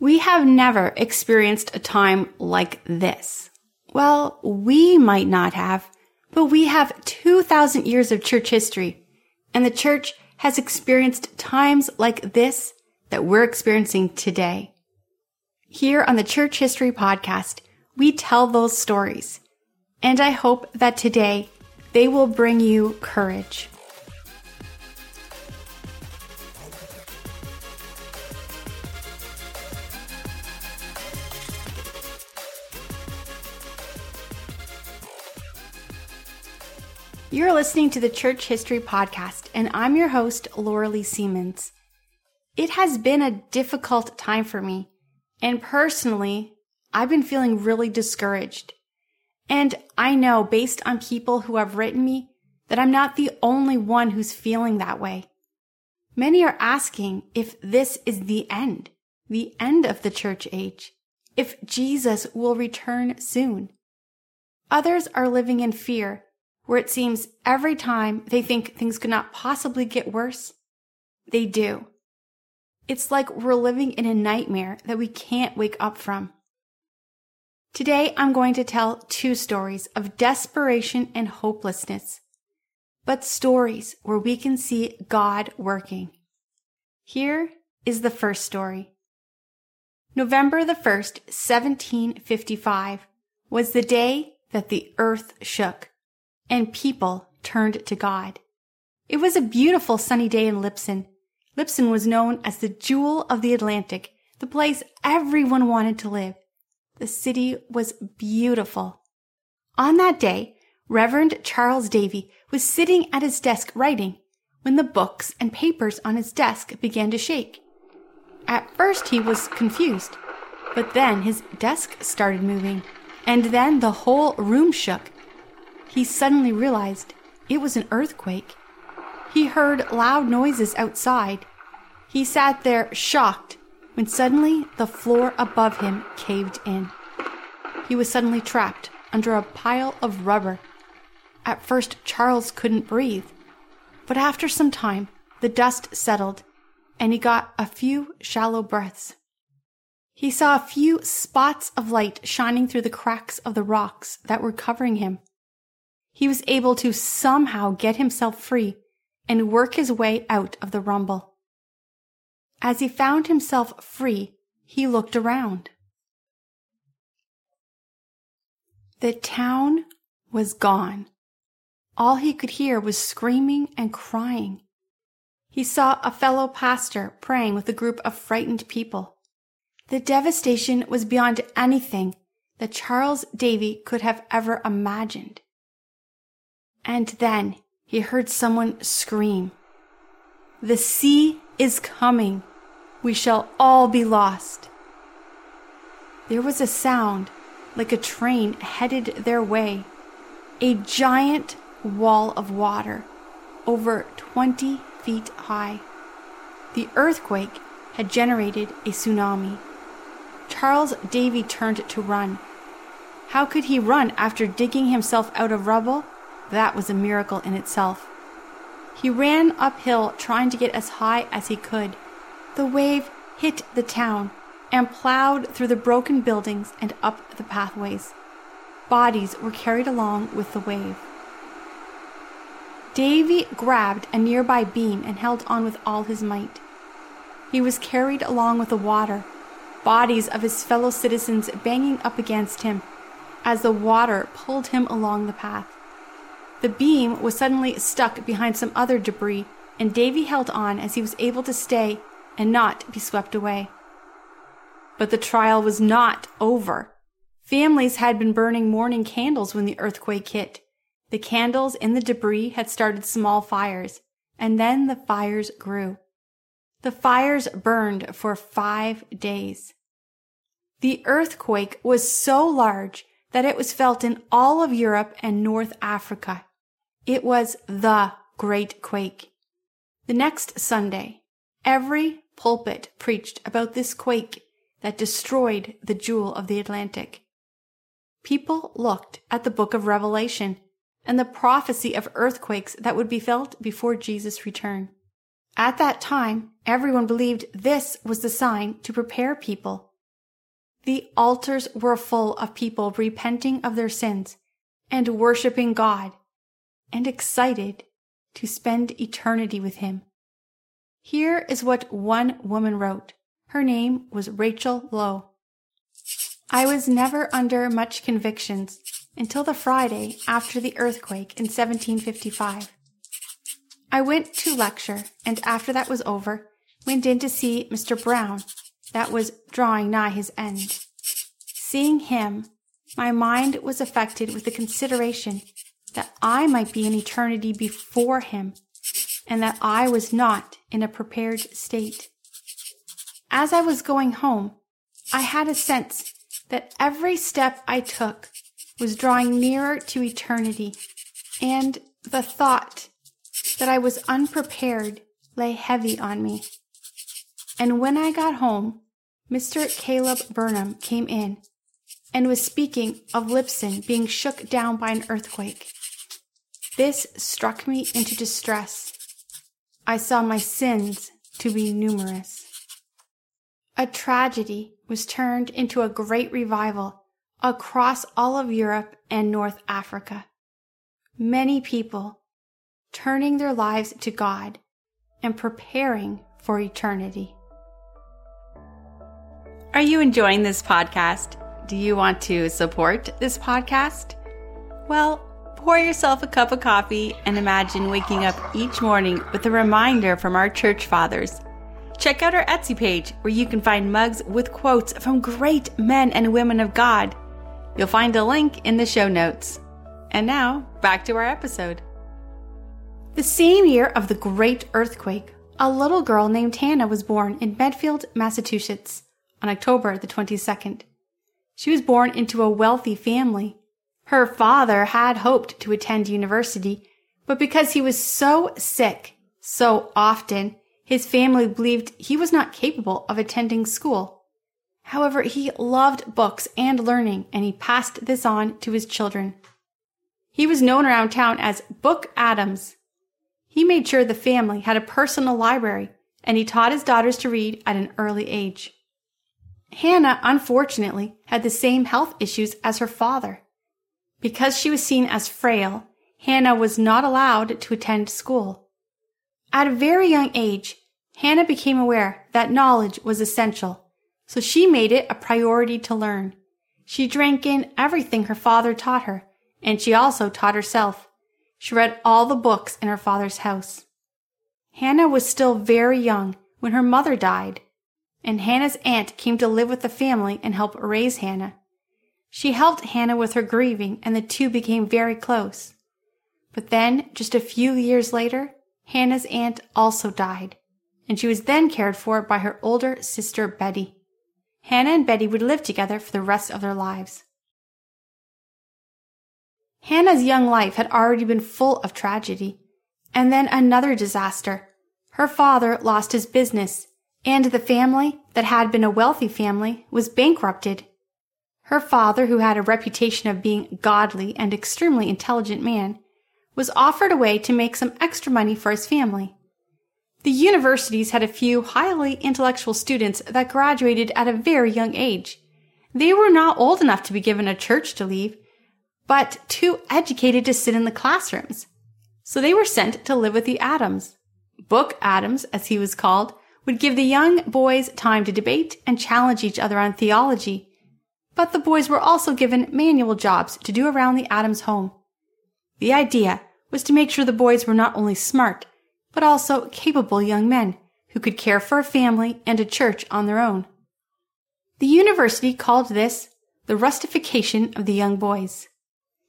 We have never experienced a time like this. Well, we might not have, but we have 2,000 years of church history, and the church has experienced times like this that we're experiencing today. Here on the Church History Podcast, we tell those stories, and I hope that today they will bring you courage. You're listening to the Church History Podcast, and I'm your host, Laura Lee Siemens. It has been a difficult time for me, and personally, I've been feeling really discouraged. And I know, based on people who have written me, that I'm not the only one who's feeling that way. Many are asking if this is the end, the end of the church age, if Jesus will return soon. Others are living in fear where it seems every time they think things could not possibly get worse, they do. It's like we're living in a nightmare that we can't wake up from. Today, I'm going to tell two stories of desperation and hopelessness, but stories where we can see God working. Here is the first story. November the 1st, 1755 was the day that the earth shook and people turned to God. It was a beautiful sunny day in Lisbon. Lisbon was known as the jewel of the Atlantic, the place everyone wanted to live. The city was beautiful. On that day, Reverend Charles Davy was sitting at his desk writing when the books and papers on his desk began to shake. At first he was confused, but then his desk started moving, and then the whole room shook he suddenly realized it was an earthquake. He heard loud noises outside. He sat there shocked when suddenly the floor above him caved in. He was suddenly trapped under a pile of rubber. At first, Charles couldn't breathe, but after some time, the dust settled and he got a few shallow breaths. He saw a few spots of light shining through the cracks of the rocks that were covering him he was able to somehow get himself free and work his way out of the rumble. As he found himself free, he looked around. The town was gone. All he could hear was screaming and crying. He saw a fellow pastor praying with a group of frightened people. The devastation was beyond anything that Charles Davy could have ever imagined. And then he heard someone scream, The sea is coming. We shall all be lost. There was a sound like a train headed their way, a giant wall of water over 20 feet high. The earthquake had generated a tsunami. Charles Davy turned to run. How could he run after digging himself out of rubble? That was a miracle in itself. He ran uphill trying to get as high as he could. The wave hit the town and plowed through the broken buildings and up the pathways. Bodies were carried along with the wave. Davy grabbed a nearby beam and held on with all his might. He was carried along with the water, bodies of his fellow citizens banging up against him as the water pulled him along the path. The beam was suddenly stuck behind some other debris, and Davy held on as he was able to stay and not be swept away. But the trial was not over. Families had been burning morning candles when the earthquake hit. The candles in the debris had started small fires, and then the fires grew. The fires burned for five days. The earthquake was so large that it was felt in all of Europe and North Africa. It was the great quake. The next Sunday, every pulpit preached about this quake that destroyed the jewel of the Atlantic. People looked at the book of Revelation and the prophecy of earthquakes that would be felt before Jesus' return. At that time, everyone believed this was the sign to prepare people the altars were full of people repenting of their sins and worshiping God and excited to spend eternity with Him. Here is what one woman wrote. Her name was Rachel Lowe. I was never under much convictions until the Friday after the earthquake in 1755. I went to lecture, and after that was over, went in to see Mr. Brown, that was drawing nigh his end. Seeing him, my mind was affected with the consideration I might be in eternity before him, and that I was not in a prepared state. As I was going home, I had a sense that every step I took was drawing nearer to eternity, and the thought that I was unprepared lay heavy on me. And when I got home, Mr. Caleb Burnham came in and was speaking of Lisbon being shook down by an earthquake. This struck me into distress. I saw my sins to be numerous. A tragedy was turned into a great revival across all of Europe and North Africa. Many people turning their lives to God and preparing for eternity. Are you enjoying this podcast? Do you want to support this podcast? Well, pour yourself a cup of coffee and imagine waking up each morning with a reminder from our church fathers Check out our Etsy page where you can find mugs with quotes from great men and women of God. You'll find a link in the show notes. And now, back to our episode. The same year of the great earthquake, a little girl named Hannah was born in Medfield, Massachusetts on October the 22nd. She was born into a wealthy family. Her father had hoped to attend university, but because he was so sick so often, his family believed he was not capable of attending school. However, he loved books and learning, and he passed this on to his children. He was known around town as Book Adams. He made sure the family had a personal library, and he taught his daughters to read at an early age. Hannah, unfortunately, had the same health issues as her father. Because she was seen as frail, Hannah was not allowed to attend school. At a very young age, Hannah became aware that knowledge was essential, so she made it a priority to learn. She drank in everything her father taught her, and she also taught herself. She read all the books in her father's house. Hannah was still very young when her mother died, and Hannah's aunt came to live with the family and help raise Hannah. She helped Hannah with her grieving, and the two became very close. But then, just a few years later, Hannah's aunt also died, and she was then cared for by her older sister Betty. Hannah and Betty would live together for the rest of their lives. Hannah's young life had already been full of tragedy, and then another disaster. Her father lost his business, and the family that had been a wealthy family was bankrupted. Her father, who had a reputation of being a godly and extremely intelligent man, was offered a way to make some extra money for his family. The universities had a few highly intellectual students that graduated at a very young age. They were not old enough to be given a church to leave, but too educated to sit in the classrooms. So they were sent to live with the Adams. Book Adams, as he was called, would give the young boys time to debate and challenge each other on theology. But the boys were also given manual jobs to do around the Adams home. The idea was to make sure the boys were not only smart, but also capable young men who could care for a family and a church on their own. The university called this the rustification of the young boys.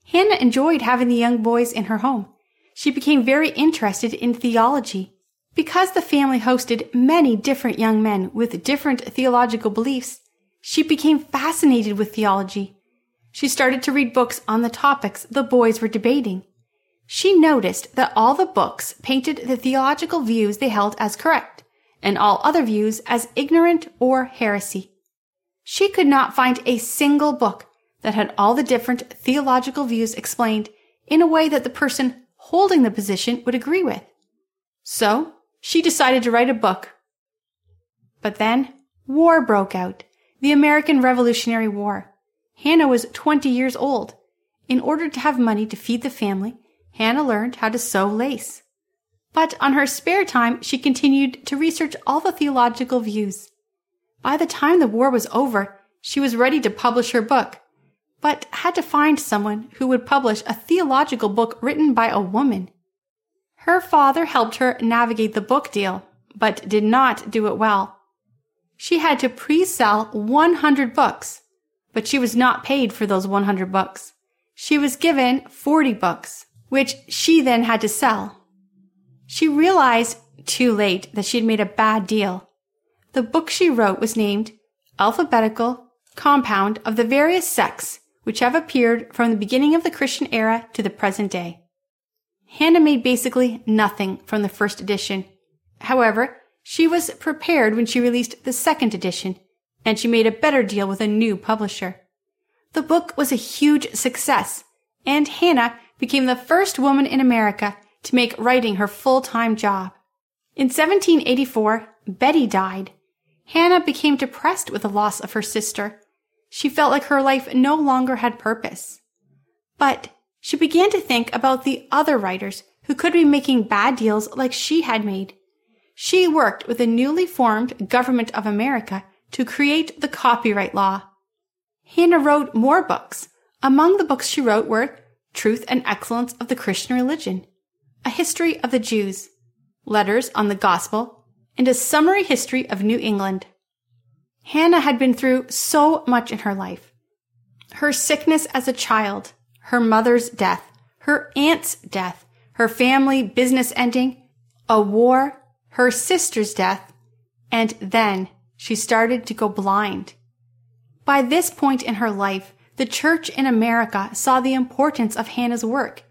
Hannah enjoyed having the young boys in her home. She became very interested in theology. Because the family hosted many different young men with different theological beliefs, she became fascinated with theology. She started to read books on the topics the boys were debating. She noticed that all the books painted the theological views they held as correct, and all other views as ignorant or heresy. She could not find a single book that had all the different theological views explained in a way that the person holding the position would agree with. So, she decided to write a book. But then, war broke out, the American Revolutionary War. Hannah was 20 years old. In order to have money to feed the family, Hannah learned how to sew lace. But on her spare time, she continued to research all the theological views. By the time the war was over, she was ready to publish her book, but had to find someone who would publish a theological book written by a woman. Her father helped her navigate the book deal, but did not do it well. She had to pre-sell 100 books, but she was not paid for those 100 books. She was given 40 books, which she then had to sell. She realized too late that she had made a bad deal. The book she wrote was named Alphabetical Compendium of the Various Sects which have appeared from the beginning of the Christian era to the present day. Hannah made basically nothing from the first edition. However, she was prepared when she released the second edition, and she made a better deal with a new publisher. The book was a huge success, and Hannah became the first woman in America to make writing her full-time job. In 1784, Betty died. Hannah became depressed with the loss of her sister. She felt like her life no longer had purpose. But she began to think about the other writers who could be making bad deals like she had made. She worked with the newly formed Government of America to create the copyright law. Hannah wrote more books. Among the books she wrote were Truth and Excellence of the Christian Religion, A History of the Jews, Letters on the Gospel, and a Summary History of New England. Hannah had been through so much in her life. Her sickness as a child, her mother's death, her aunt's death, her family business ending, a war, her sister's death, and then she started to go blind. By this point in her life, the church in America saw the importance of Hannah's work.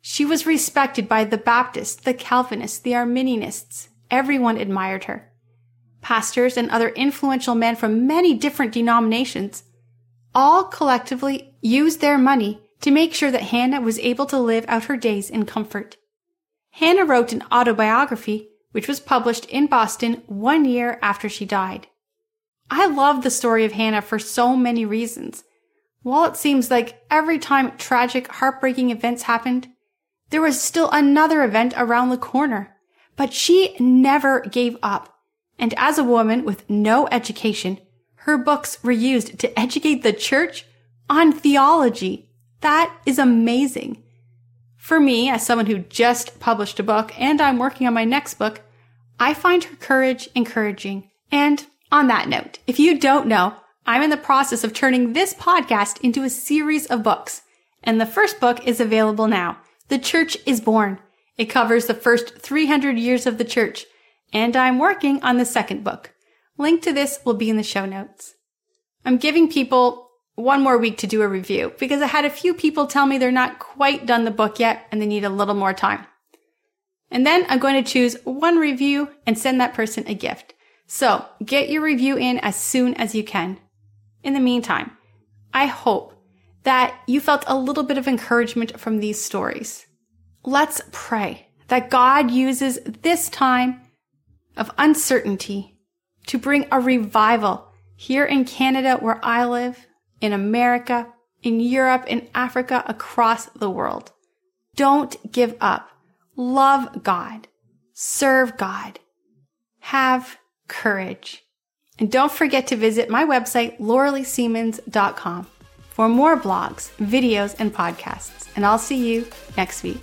She was respected by the Baptists, the Calvinists, the Arminianists. Everyone admired her pastors, and other influential men from many different denominations all collectively used their money to make sure that Hannah was able to live out her days in comfort. Hannah wrote an autobiography, which was published in Boston one year after she died. I love the story of Hannah for so many reasons. While it seems like every time tragic, heartbreaking events happened, there was still another event around the corner. But she never gave up. And as a woman with no education, her books were used to educate the church on theology. That is amazing. For me, as someone who just published a book and I'm working on my next book, I find her courage encouraging. And on that note, if you don't know, I'm in the process of turning this podcast into a series of books. And the first book is available now. The Church is Born. It covers the first 300 years of the church and I'm working on the second book. Link to this will be in the show notes. I'm giving people one more week to do a review because I had a few people tell me they're not quite done the book yet and they need a little more time. And then I'm going to choose one review and send that person a gift. So get your review in as soon as you can. In the meantime, I hope that you felt a little bit of encouragement from these stories. Let's pray that God uses this time of uncertainty to bring a revival here in Canada where I live, in America, in Europe, in Africa, across the world. Don't give up. Love God. Serve God. Have courage. And don't forget to visit my website, lauraleesiemens.com for more blogs, videos, and podcasts. And I'll see you next week.